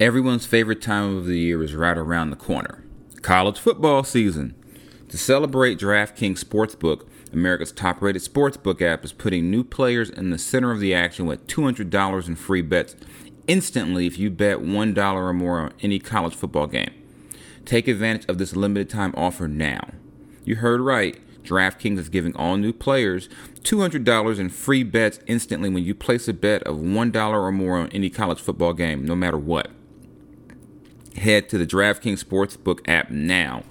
Everyone's favorite time of the year is right around the corner college football season. To celebrate, DraftKings Sportsbook, America's top rated sportsbook app, is putting new players in the center of the action with $200 in free bets instantly if you bet $1 or more on any college football game. Take advantage of this limited time offer now. You heard right. DraftKings is giving all new players $200 in free bets instantly when you place a bet of $1 or more on any college football game, no matter what. Head to the DraftKings Sportsbook app now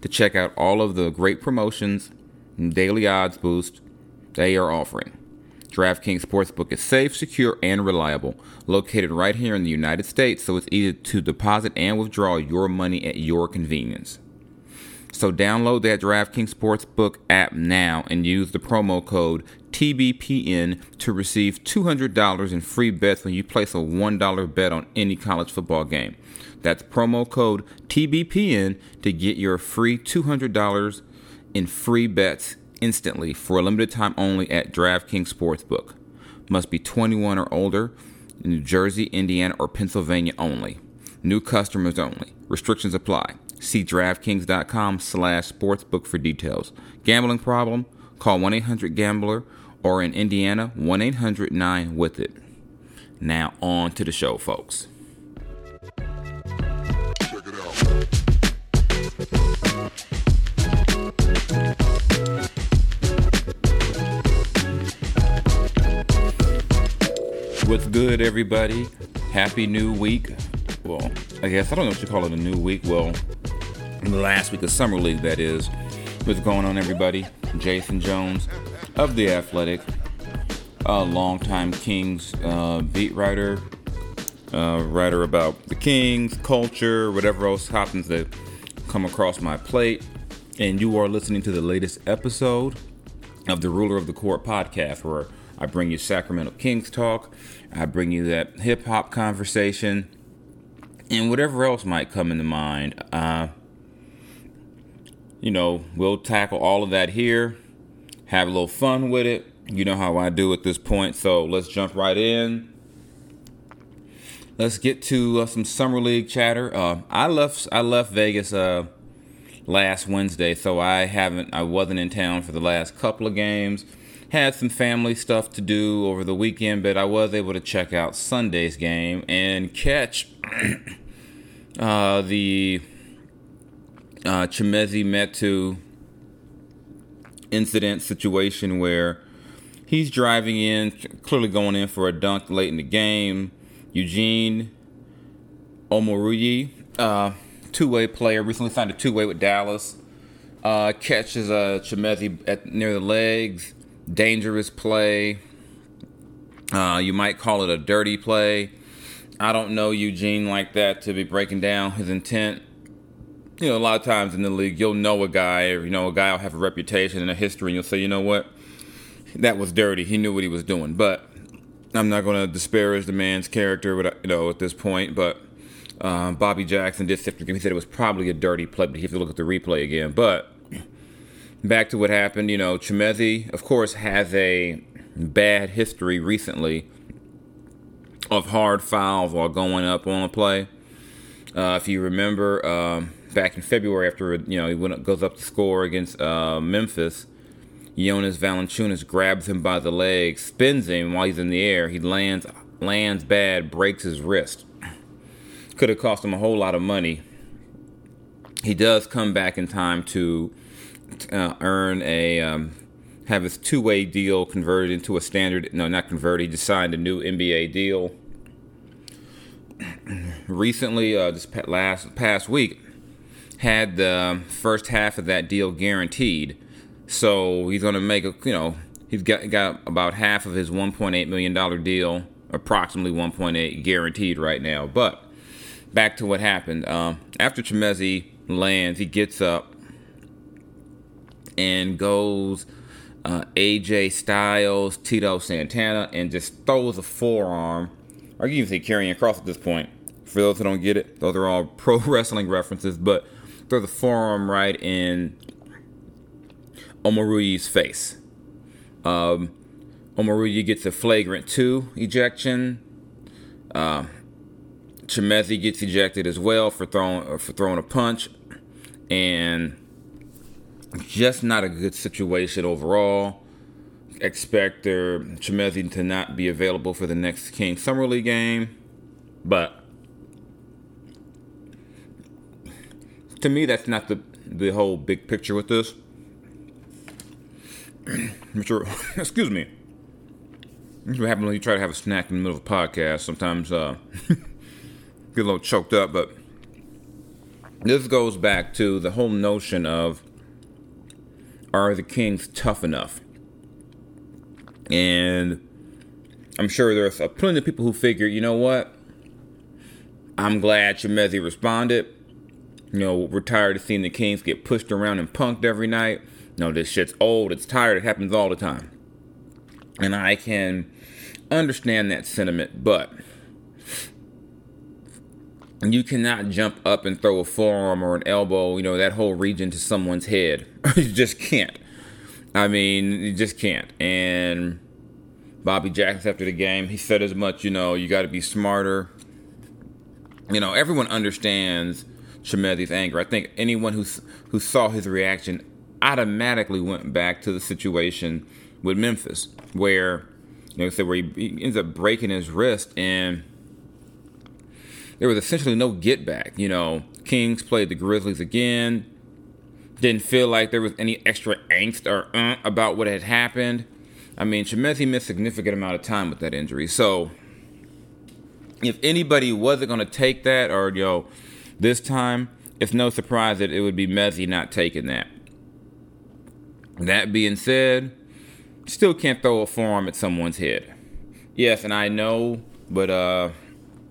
to check out all of the great promotions and daily odds boost they are offering. DraftKings Sportsbook is safe, secure, and reliable. Located right here in the United States, so it's easy to deposit and withdraw your money at your convenience. So download that DraftKings Sportsbook app now and use the promo code TBPN to receive $200 in free bets when you place a $1 bet on any college football game. That's promo code TBPN to get your free $200 in free bets instantly for a limited time only at DraftKings Sportsbook. Must be 21 or older, New Jersey, Indiana, or Pennsylvania only. New customers only. Restrictions apply. See DraftKings.com slash sportsbook for details. Gambling problem? Call 1-800-GAMBLER or in Indiana, 1-800-9-WITH-IT. Now on to the show, folks. What's good, everybody? Happy new week. Well, I guess I don't know what you call it a new week. Well, the last week of Summer League, that is. What's going on, everybody? Jason Jones of The Athletic, a longtime Kings uh, beat writer, uh, writer about the Kings, culture, whatever else happens to come across my plate. And you are listening to the latest episode of the Ruler of the Court podcast, where I bring you Sacramento Kings talk, I bring you that hip hop conversation, and whatever else might come into mind. Uh, you know, we'll tackle all of that here, have a little fun with it. You know how I do at this point, so let's jump right in. Let's get to uh, some summer league chatter. Uh, I left I left Vegas uh, last Wednesday, so I haven't I wasn't in town for the last couple of games had some family stuff to do over the weekend, but I was able to check out Sunday's game and catch uh, the uh, Chimezie Metu incident situation where he's driving in, clearly going in for a dunk late in the game. Eugene Omoruyi, uh, two-way player, recently signed a two-way with Dallas. Uh, catches uh, Chimezie at near the legs dangerous play. Uh, you might call it a dirty play. I don't know Eugene like that to be breaking down his intent. You know, a lot of times in the league, you'll know a guy, or, you know, a guy will have a reputation and a history, and you'll say, you know what, that was dirty. He knew what he was doing. But I'm not going to disparage the man's character, but you know, at this point. But uh, Bobby Jackson did say he said it was probably a dirty play, but he have to look at the replay again. But back to what happened, you know, Chimezie, of course, has a bad history recently of hard fouls while going up on a play. Uh, if you remember, uh, back in February, after you know he went, goes up to score against uh, Memphis, Jonas Valanciunas grabs him by the leg, spins him while he's in the air. He lands lands bad, breaks his wrist. Could have cost him a whole lot of money he does come back in time to uh, earn a um, have his two way deal converted into a standard. No, not converted. He just signed a new NBA deal. Recently, uh, this last past week, had the first half of that deal guaranteed. So he's going to make a you know he's got got about half of his 1.8 million dollar deal, approximately 1.8 guaranteed right now. But back to what happened um, after Chimezie lands, he gets up and goes uh, AJ Styles, Tito Santana, and just throws a forearm. Or you can say Karrion Kross at this point. For those who don't get it, those are all pro wrestling references, but throw the forearm right in Omoruyi's face. Um, Omoruyi gets a flagrant two ejection. Uh, Chimezie gets ejected as well for throwing uh, for throwing a punch, and just not a good situation overall. Expect Chimezie to not be available for the next King Summer League game, but to me, that's not the the whole big picture with this. Sure, excuse me. What happens when you try to have a snack in the middle of a podcast? Sometimes uh, get a little choked up, but this goes back to the whole notion of are the Kings tough enough? And I'm sure there's plenty of people who figure, you know what? I'm glad Chimezie responded. You know, we're tired of seeing the Kings get pushed around and punked every night. You know, this shit's old, it's tired, it happens all the time. And I can understand that sentiment, but you cannot jump up and throw a forearm or an elbow, you know, that whole region to someone's head. you just can't. I mean, you just can't. And Bobby Jackson after the game, he said as much, you know, you got to be smarter. You know, everyone understands Chimezie's anger. I think anyone who who saw his reaction automatically went back to the situation with Memphis, where you know, said where he, he ends up breaking his wrist and there was essentially no get back. You know, Kings played the Grizzlies again. Didn't feel like there was any extra angst or uh, about what had happened. I mean, Chimezie missed significant amount of time with that injury. So, if anybody wasn't going to take that, or, you know, this time, it's no surprise that it would be Mezzy not taking that. That being said, still can't throw a forearm at someone's head. Yes, and I know, but uh,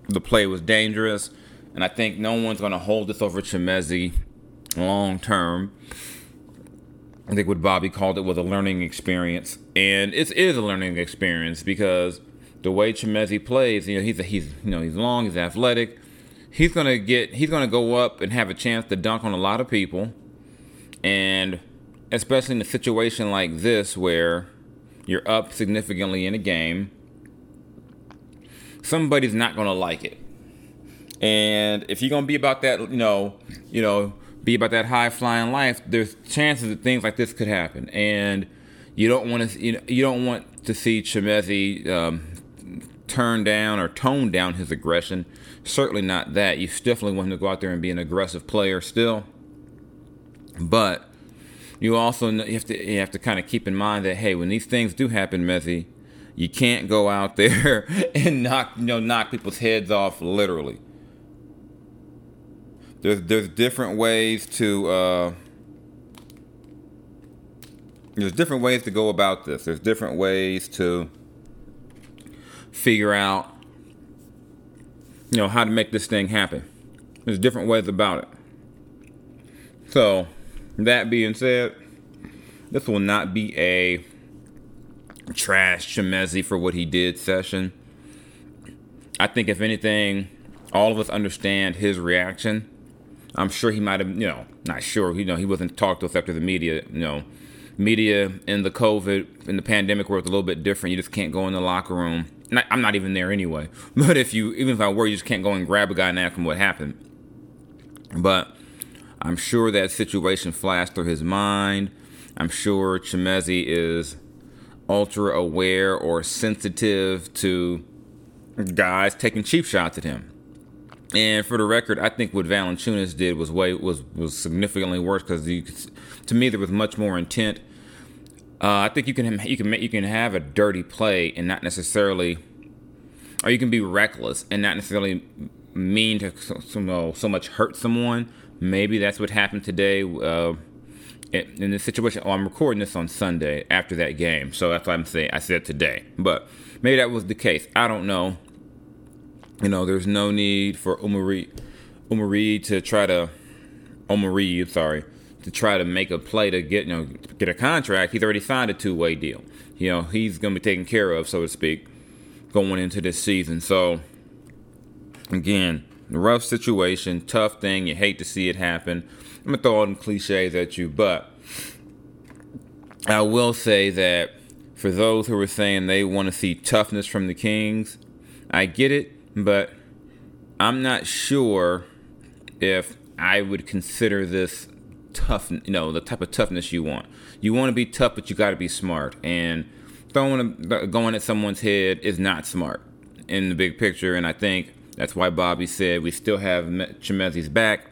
the play was dangerous, and I think no one's going to hold this over Chimezie long term. I think what Bobby called it was a learning experience, and it is a learning experience because the way Chimezie plays, you know, he's a, he's you know he's long, he's athletic. He's gonna get he's gonna go up and have a chance to dunk on a lot of people, and especially in a situation like this where you're up significantly in a game somebody's not to like it. And if you're to be about that, you know, you know, be about that high flying life, there's chances that things like this could happen. And you don't want to, you, know, you don't want to see Chimezie um, turn down or tone down his aggression. Certainly not that. You definitely want him to go out there and be an aggressive player still. But you also you have to you have to kind of keep in mind that hey, when these things do happen, Mezzy, you can't go out there and knock you know knock people's heads off literally. There's there's different ways to uh, there's different ways to go about this. There's different ways to figure out you know how to make this thing happen. There's different ways about it. So, that being said, this will not be a trash Chimezie for what he did session. I think if anything, all of us understand his reaction. I'm sure he might have, you know, not sure, you know, he wasn't talked to us after the media, you know. Media in the COVID, in the pandemic world, a little bit different. You just can't go in the locker room. Not, I'm not even there anyway. But if you, even if I were, you just can't go and grab a guy and ask him what happened. But I'm sure that situation flashed through his mind. I'm sure Chimezie is ultra aware or sensitive to guys taking cheap shots at him. And for the record, I think what Valanciunas did was way was was significantly worse because to me there was much more intent. Uh, I think you can you can you can have a dirty play and not necessarily, or you can be reckless and not necessarily mean to so, so much hurt someone. Maybe that's what happened today. Uh, in this situation, oh, I'm recording this on Sunday after that game, so that's why I'm saying I said today. But maybe that was the case. I don't know. You know, there's no need for Umari, Umari to try to, Omari, sorry, to try to make a play to get you know get a contract. He's already signed a two way deal. You know, he's going to be taken care of, so to speak, going into this season. So again, rough situation, tough thing. You hate to see it happen. I'm gonna throw all them cliches at you, but I will say that for those who are saying they want to see toughness from the Kings, I get it, but I'm not sure if I would consider this tough, you know, the type of toughness you want. You want to be tough, but you got to be smart. And throwing a, going at someone's head is not smart in the big picture. And I think that's why Bobby said we still have Chimezie's back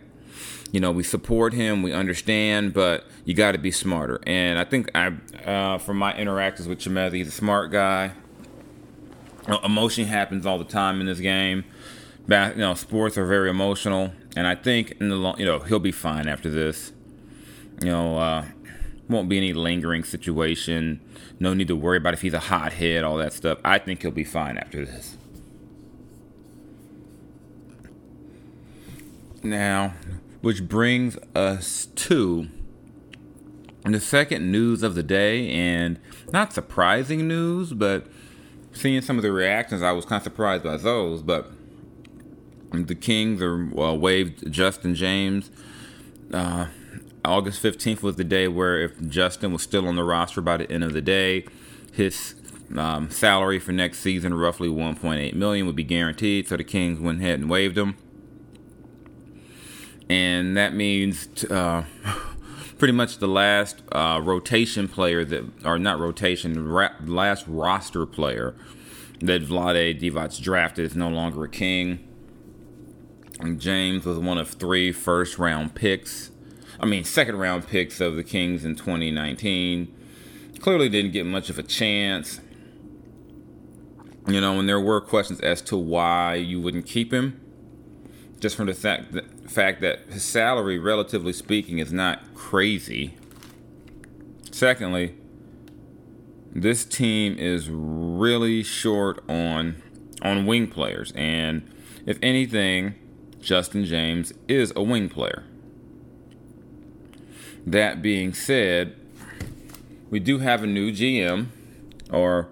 you know, we support him, we understand, but you got to be smarter. And I think I, uh, from my interactions with Chimezi, he's a smart guy. Emotion happens all the time in this game. you know, sports are very emotional, and I think in the long, you know, he'll be fine after this. You know, uh, won't be any lingering situation. No need to worry about if he's a hothead, all that stuff. I think he'll be fine after this. Now, which brings us to the second news of the day, and not surprising news, but seeing some of the reactions, I was kind of surprised by those. But the Kings are uh, waived Justin James. Uh, August 15th was the day where if Justin was still on the roster by the end of the day, his um, salary for next season, roughly 1.8 million, would be guaranteed. So the Kings went ahead and waived him and that means uh, pretty much the last uh, rotation player that, or not rotation, ra- last roster player that Vlade Divac drafted is no longer a king. And James was one of three first round picks. I mean, second round picks of the Kings in 2019. Clearly didn't get much of a chance. You know, and there were questions as to why you wouldn't keep him just from the fact that, fact that his salary, relatively speaking, is not crazy. Secondly, this team is really short on on wing players, and if anything, Justin James is a wing player. That being said, we do have a new GM, or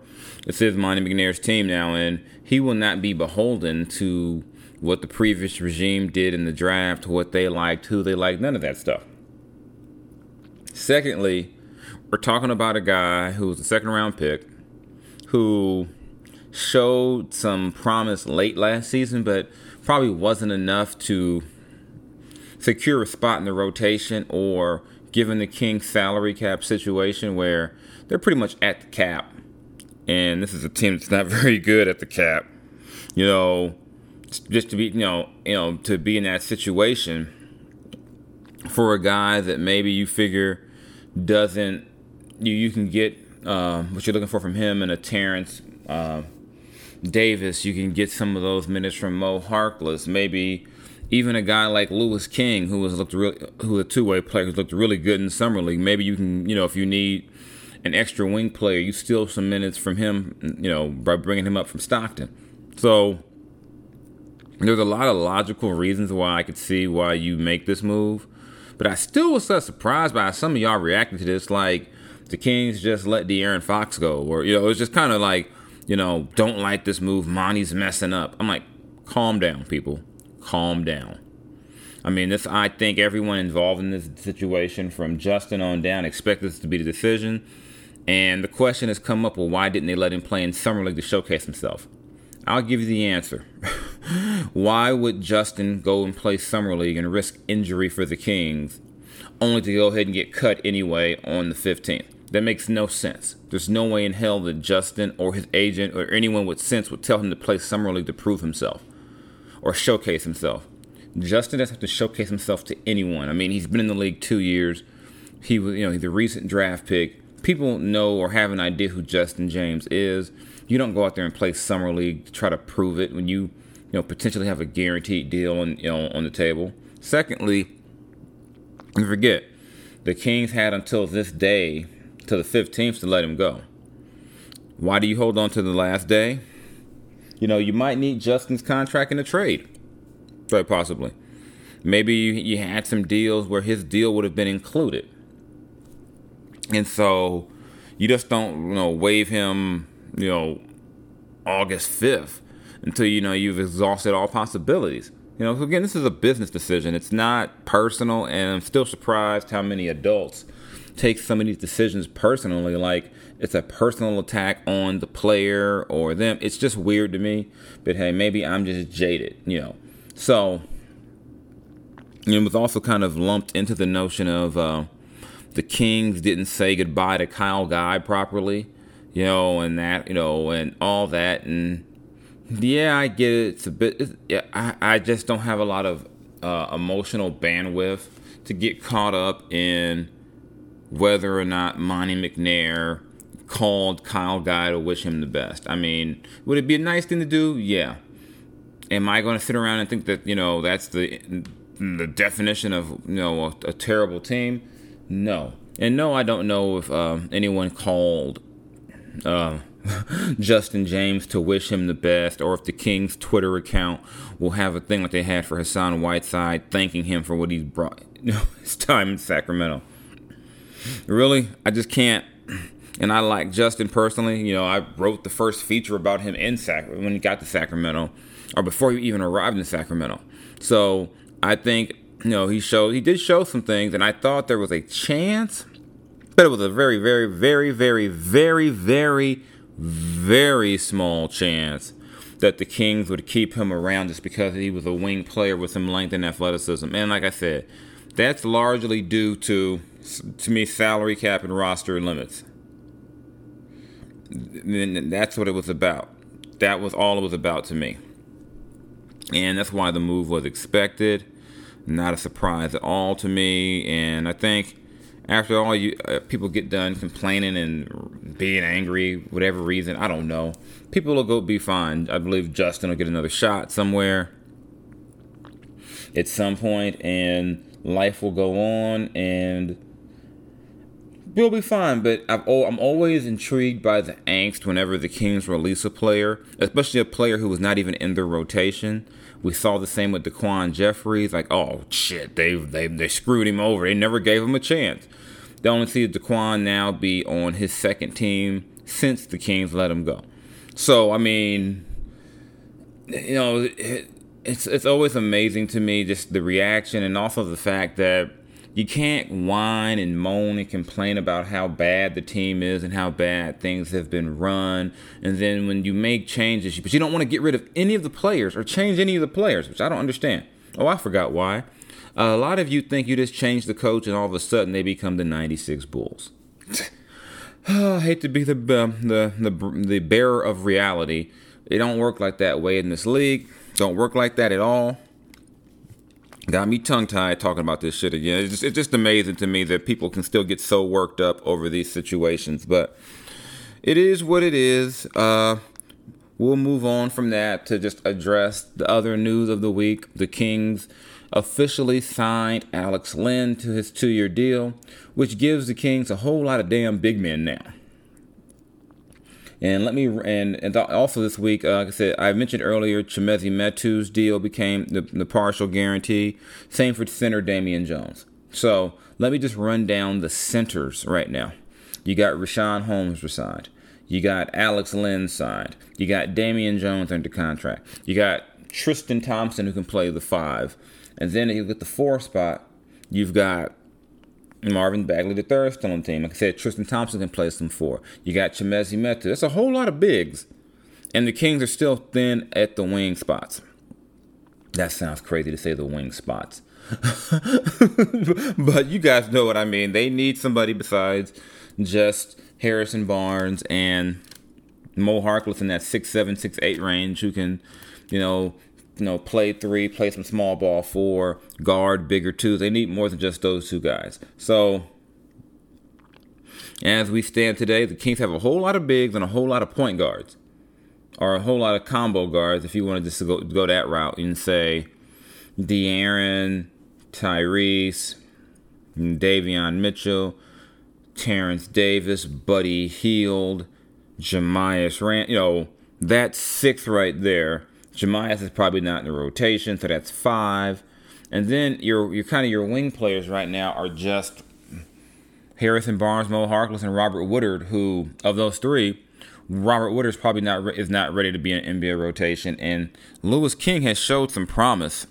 this is Monty McNair's team now, and he will not be beholden to what the previous regime did in the draft, what they liked, who they liked, none of that stuff. Secondly, we're talking about a guy who was a second round pick who showed some promise late last season, but probably wasn't enough to secure a spot in the rotation or given the Kings salary cap situation where they're pretty much at the cap. And this is a team that's not very good at the cap. You know, just to be you know you know to be in that situation for a guy that maybe you figure doesn't you you can get uh, what you're looking for from him and a Terrence uh, Davis. You can get some of those minutes from Mo Harkless. Maybe even a guy like Louis King, who was looked really, who a two way player, who's looked really good in summer league. Maybe you can you know if you need an extra wing player, you steal some minutes from him. You know by bringing him up from Stockton. So there's a lot of logical reasons why I could see why you make this move, but I still was so surprised by some of y'all reacting to this like the Kings just let De'Aaron Fox go, or you know, it's just kind of like you know, don't like this move. Monty's messing up. I'm like, calm down, people, calm down. I mean, this. I think everyone involved in this situation, from Justin on down, expect this to be the decision. And the question has come up: Well, why didn't they let him play in summer league to showcase himself? I'll give you the answer. Why would Justin go and play Summer League and risk injury for the Kings only to go ahead and get cut anyway on the 15th? That makes no sense. There's no way in hell that Justin or his agent or anyone with sense would tell him to play Summer League to prove himself. Or showcase himself. Justin doesn't have to showcase himself to anyone. I mean, he's been in the league two years. He was, you know, he's a recent draft pick. People know or have an idea who Justin James is. You don't go out there and play summer league to try to prove it when you, you know, potentially have a guaranteed deal on, you know, on the table. Secondly, and forget, the Kings had until this day, to the 15th, to let him go. Why do you hold on to the last day? You know, you might need Justin's contract in a trade. Very possibly. Maybe you, you had some deals where his deal would have been included. And so you just don't, you know, waive him, you know, August 5th until, you know, you've exhausted all possibilities. You know, again, this is a business decision. It's not personal, and I'm still surprised how many adults take some of these decisions personally, like it's a personal attack on the player or them. It's just weird to me. But hey, maybe I'm just jaded, you know. So, it was also kind of lumped into the notion of uh, the Kings didn't say goodbye to Kyle Guy properly, you know, and that, you know, and all that, and yeah, I get it. It's a bit. It's, yeah, I, I just don't have a lot of uh, emotional bandwidth to get caught up in whether or not Monty McNair called Kyle Guy to wish him the best. I mean, would it be a nice thing to do? Yeah. Am I going to sit around and think that you know that's the the definition of you know a, a terrible team? No. And no, I don't know if uh, anyone called uh, Justin James to wish him the best, or if the Kings Twitter account will have a thing like they had for Hassan Whiteside, thanking him for what he's brought his time in Sacramento. Really, I just can't. And I like Justin personally. You know, I wrote the first feature about him in Sac when he got to Sacramento, or before he even arrived in Sacramento. So I think you know he showed he did show some things, and I thought there was a chance, but it was a very, very, very, very, very, very very small chance that the Kings would keep him around just because he was a wing player with some length and athleticism. And like I said, that's largely due to, to me, salary cap and roster limits. And that's what it was about. That was all it was about to me. And that's why the move was expected. Not a surprise at all to me. And I think after all you uh, people get done complaining and being angry whatever reason i don't know people will go be fine i believe justin will get another shot somewhere at some point and life will go on and we'll be fine but i am always intrigued by the angst whenever the kings release a player especially a player who was not even in their rotation we saw the same with Daquan Jeffries. Like, oh shit, they they they screwed him over. They never gave him a chance. They only see Daquan now be on his second team since the Kings let him go. So I mean, you know, it, it's it's always amazing to me just the reaction and also the fact that you can't whine and moan and complain about how bad the team is and how bad things have been run. And then when you make changes, but you don't want to get rid of any of the players or change any of the players, which I don't understand. Oh, I forgot why. Uh, a lot of you think you just change the coach and all of a sudden they become the 96 Bulls. oh, I hate to be the, the, the, the bearer of reality. It don't work like that way in this league. Don't work like that at all. Got me tongue tied talking about this shit again. It's just, it's just amazing to me that people can still get so worked up over these situations. But it is what it is. Uh, we'll move on from that to just address the other news of the week. The Kings officially signed Alex Len to his two year deal, which gives the Kings a whole lot of damn big men now. And let me and, and also this week, uh, like I said, I mentioned earlier, Chimezie Metu's deal became the, the partial guarantee. Same for center Damian Jones. So let me just run down the centers right now. You got Richaun Holmes resigned. You got Alex Len signed. You got Damian Jones under contract. You got Tristan Thompson who can play the five. And then you get the four spot, you've got Marvin Bagley the third still on the team. Like I said, Tristan Thompson can play some four. You got Chimezie Metu. That's a whole lot of bigs. And the Kings are still thin at the wing spots. That sounds crazy to say the wing spots. but you guys know what I mean. They need somebody besides just Harrison Barnes and Mo Harkless in that six seven, six eight range who can, you know, you know, play three, play some small ball four, guard bigger twos. They need more than just those two guys. So, as we stand today, the Kings have a whole lot of bigs and a whole lot of point guards, or a whole lot of combo guards. If you wanted just to go go that route and say De'Aaron, Tyrese, Davion Mitchell, Terrence Davis, Buddy Hield, Jahmi'us Rand, you know, that's six right there. Jahmi'us is probably not in the rotation, so that's five. And then your your kind of your wing players right now are just Harrison Barnes, Mo Harkless, and Robert Woodard. Who of those three, Robert Woodard is probably not is not ready to be in NBA rotation, and Louis King has showed some promise,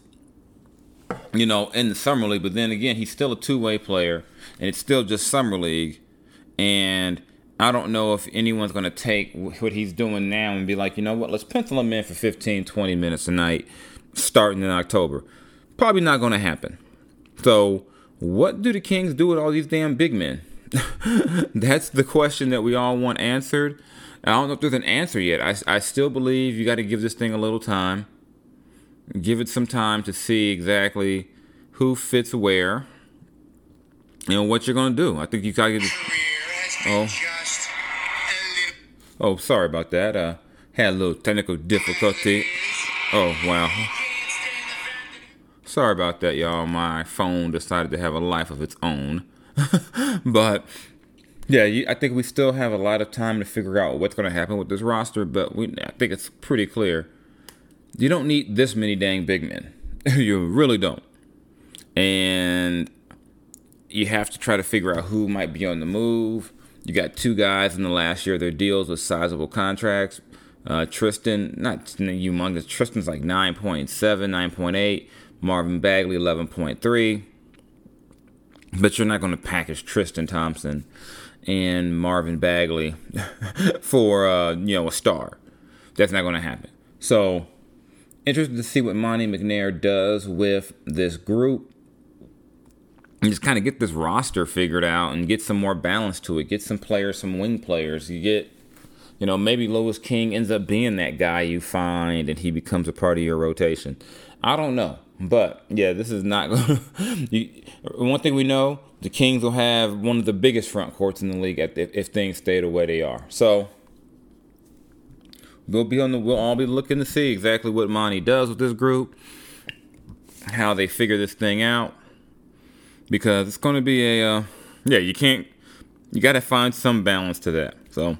you know, in the summer league. But then again, he's still a two way player, and it's still just summer league, and I don't know if anyone's going to take what he's doing now and be like, you know what, let's pencil him in for 15, 20 minutes a night starting in October. Probably not going to happen. So, what do the Kings do with all these damn big men? That's the question that we all want answered. I don't know if there's an answer yet. I, I still believe you got to give this thing a little time. Give it some time to see exactly who fits where and what you're going to do. I think you got to get. Oh. Oh, sorry about that. Uh, had a little technical difficulty. Oh, wow. Sorry about that, y'all. My phone decided to have a life of its own. but yeah, I think we still have a lot of time to figure out what's going to happen with this roster. But we, I think it's pretty clear. You don't need this many dang big men. you really don't. And you have to try to figure out who might be on the move you got two guys in the last year of their deals with sizable contracts. Uh, Tristan, not humongous. Tristan's like 9.7, 9.8. Marvin Bagley, 11.3. But you're not going to package Tristan Thompson and Marvin Bagley for uh, you know a star. That's not going to happen. So interested to see what Monty McNair does with this group and just kind of get this roster figured out and get some more balance to it. Get some players, some wing players. You get, you know, maybe Louis King ends up being that guy you find and he becomes a part of your rotation. I don't know. But yeah, this is not going to. One thing we know the Kings will have one of the biggest front courts in the league if things stay the way they are. So we'll be on the. We'll all be looking to see exactly what Monty does with this group, how they figure this thing out because it's going to be a uh, yeah you can't you got to find some balance to that. So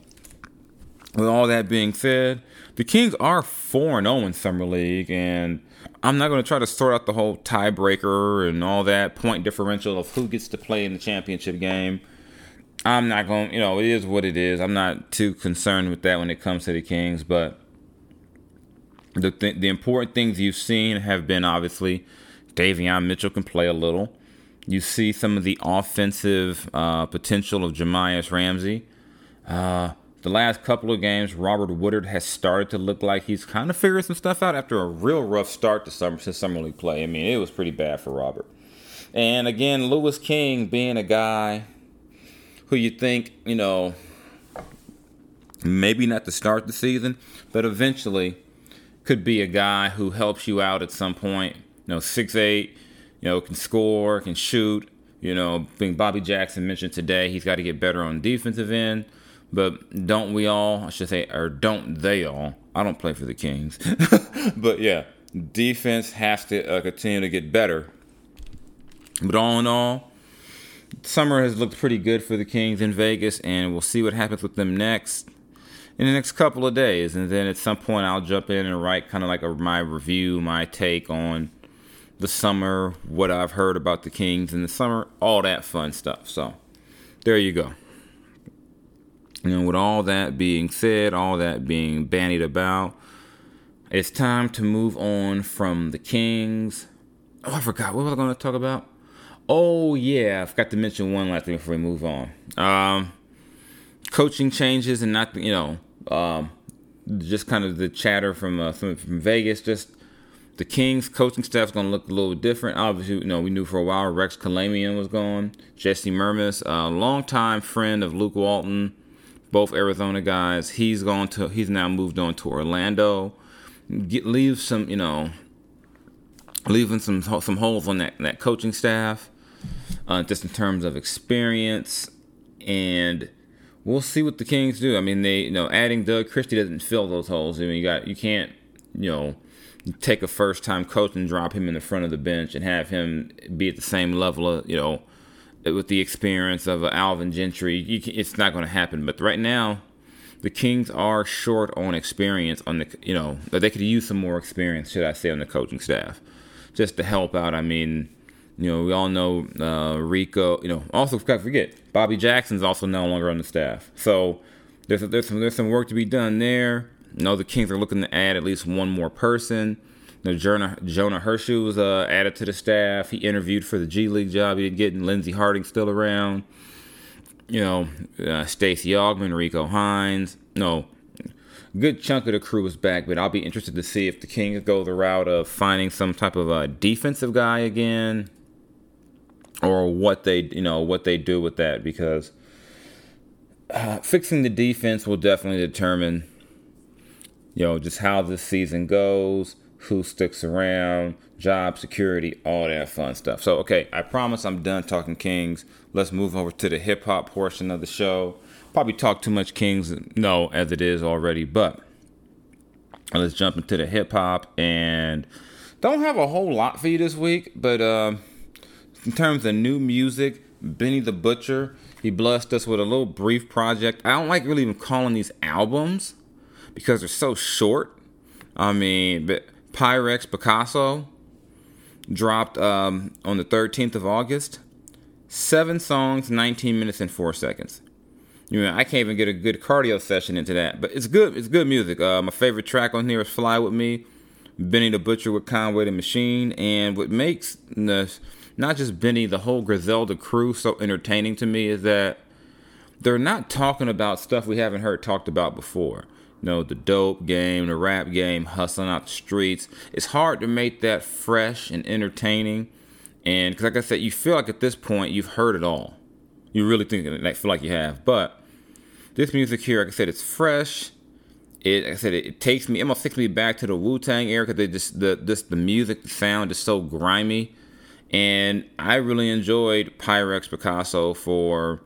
with all that being said the kings are 4-0 in summer league and i'm not going to try to sort out the whole tiebreaker and all that point differential of who gets to play in the championship game. I'm not going you know it is what it is. I'm not too concerned with that when it comes to the kings but the, th- the important things you've seen have been obviously Davion Mitchell can play a little. You see some of the offensive uh, potential of Jahmi'us Ramsey. Uh, the last couple of games, Robert Woodard has started to look like he's kind of figuring some stuff out after a real rough start to summer to summer league play. I mean, it was pretty bad for Robert. And again, Louis King being a guy who you think, you know, maybe not to start the season, but eventually could be a guy who helps you out at some point. You know, six eight know, can score, can shoot. You know, being Bobby Jackson mentioned today, he's got to get better on defensive end. But don't we all, I should say, or don't they all? I don't play for the Kings. but yeah, defense has to uh, continue to get better. But all in all, summer has looked pretty good for the Kings in Vegas, and we'll see what happens with them next in the next couple of days. And then at some point, I'll jump in and write kind of like a, my review, my take on the summer, what I've heard about the Kings in the summer, all that fun stuff. So there you go. And with all that being said, all that being bandied about, it's time to move on from the Kings. Oh, I forgot. What was I going to talk about? Oh, yeah. I forgot to mention one last thing before we move on. Um, coaching changes and not, you know, um, just kind of the chatter from, uh, from, from Vegas. Just the Kings coaching staff is going to look a little different. Obviously, you know, we knew for a while Rex Kalamian was gone. Jesse Mermuys, a longtime friend of Luke Walton, both Arizona guys. He's gone to. He's now moved on to Orlando. Get, leave some, you know, leaving some some holes on that that coaching staff, uh, just in terms of experience, and we'll see what the Kings do. I mean, they you know adding Doug Christie doesn't fill those holes. I mean, you got you can't you know take a first time coach and drop him in the front of the bench and have him be at the same level of you know with the experience of Alvin Gentry. Can, it's not going to happen. But right now, the Kings are short on experience on the you know they could use some more experience, should I say, on the coaching staff, just to help out. I mean, you know, we all know uh, Rico. You know, also forget Bobby Jackson's also no longer on the staff, so there's there's some there's some work to be done there. Know, the Kings are looking to add at least one more person. You Jonah, Jonah Hersholt was uh, added to the staff. He interviewed for the G League job. He didn't get Lindsey Harding still around you know, uh, Stacey Augmon, Rico Hines. No, good chunk of the crew is back, but I'll be interested to see if the Kings go the route of finding some type of a defensive guy again, or what they, you know, what they do with that because uh, fixing the defense will definitely determine, you know, just how this season goes, who sticks around, job security, all that fun stuff. So, okay, I promise I'm done talking Kings. Let's move over to the hip hop portion of the show. Probably talk too much Kings, no, as it is already, but let's jump into the hip hop and don't have a whole lot for you this week, but uh, in terms of new music, Benny the Butcher, he blessed us with a little brief project. I don't like really even calling these albums because they're so short. I mean, Pyrex Picasso, dropped um, on the 13th of August. Seven songs, 19 minutes and four seconds. You know, I can't even get a good cardio session into that, but it's good. It's good music. Uh, my favorite track on here is "Fly with Me," Benny the Butcher with Conway the Machine, and what makes the not just Benny, the whole Griselda crew so entertaining to me is that they're not talking about stuff we haven't heard talked about before you know, the dope game, the rap game, hustling out the streets. It's hard to make that fresh and entertaining. And because, like I said, you feel like at this point you've heard it all. You really think I feel like you have. But this music here, like I said, it's fresh. It, like I said, it, it takes me, it almost takes me back to the Wu Tang era because just the this the music, the sound is so grimy, and I really enjoyed Pyrex Picasso for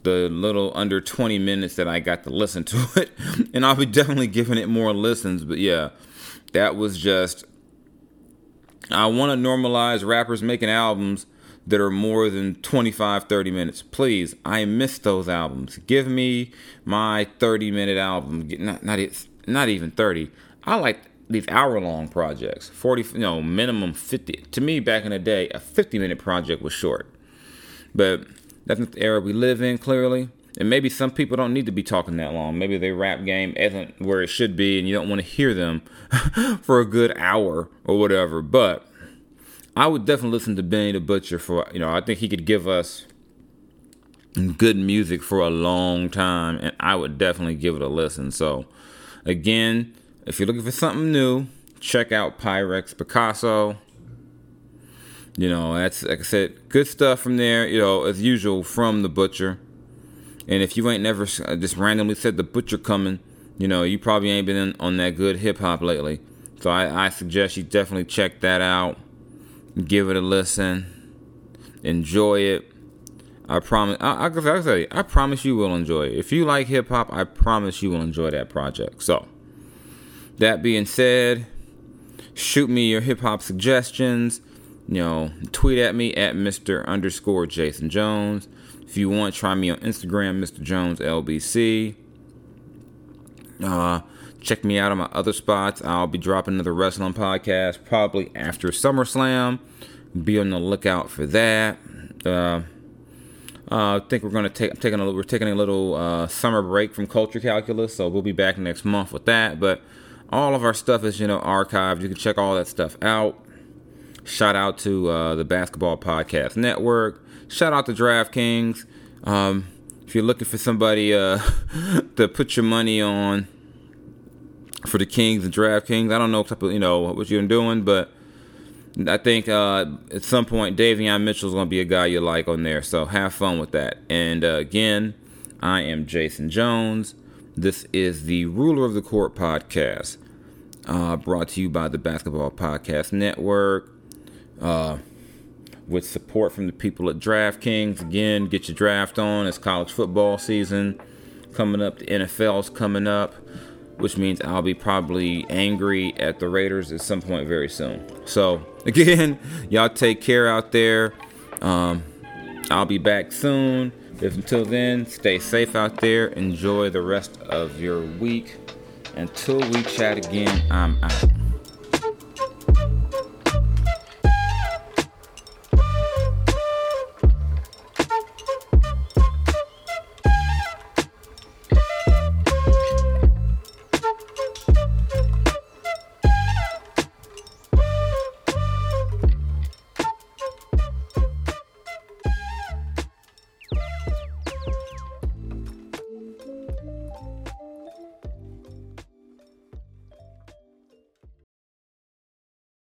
the little under 20 minutes that I got to listen to it. And I'll be definitely giving it more listens. But yeah, that was just. I want to normalize rappers making albums that are more than 25, 30 minutes. Please, I miss those albums. Give me my 30 minute album. Not, not, not even 30. I like these hour long projects 40 you know minimum 50 to me back in the day a 50 minute project was short but that's not the era we live in, clearly. And maybe some people don't need to be talking that long. Maybe their rap game isn't where it should be, and you don't want to hear them for a good hour or whatever. But I would definitely listen to Benny the Butcher for, you know, I think he could give us good music for a long time, and I would definitely give it a listen. So, again, if you're looking for something new, check out Pyrex Picasso. You know, that's like I said, good stuff from there. You know, as usual from the butcher. And if you ain't never uh, just randomly said the butcher coming, you know, you probably ain't been in, on that good hip hop lately. So I, I suggest you definitely check that out. Give it a listen. Enjoy it. I promise. I, I, I, say, I promise you will enjoy it. If you like hip hop, I promise you will enjoy that project. So, that being said, shoot me your hip hop suggestions you know, tweet at me at Mr. underscore Jason Jones. If you want, try me on Instagram, Mr. Jones LBC. Uh, check me out on my other spots. I'll be dropping another wrestling podcast probably after SummerSlam. Be on the lookout for that. Uh, uh, I think we're gonna take taking a we're taking a little uh, summer break from Culture Calculus, so we'll be back next month with that. But all of our stuff is you know archived. You can check all that stuff out. Shout out to uh, the Basketball Podcast Network. Shout out to DraftKings. Um, if you're looking for somebody uh, to put your money on for the Kings and DraftKings, I don't know type of, you know what you're doing, but I think uh, at some point Davion Mitchell is going to be a guy you like on there. So have fun with that. And uh, again, I am Jason Jones. This is the Ruler of the Court podcast, uh, brought to you by the Basketball Podcast Network. Uh, with support from the people at DraftKings. Again, get your draft on. It's college football season coming up. The NFL's coming up, which means I'll be probably angry at the Raiders at some point very soon. So, again, y'all take care out there. Um, I'll be back soon. If until then, stay safe out there. Enjoy the rest of your week. Until we chat again, I'm out.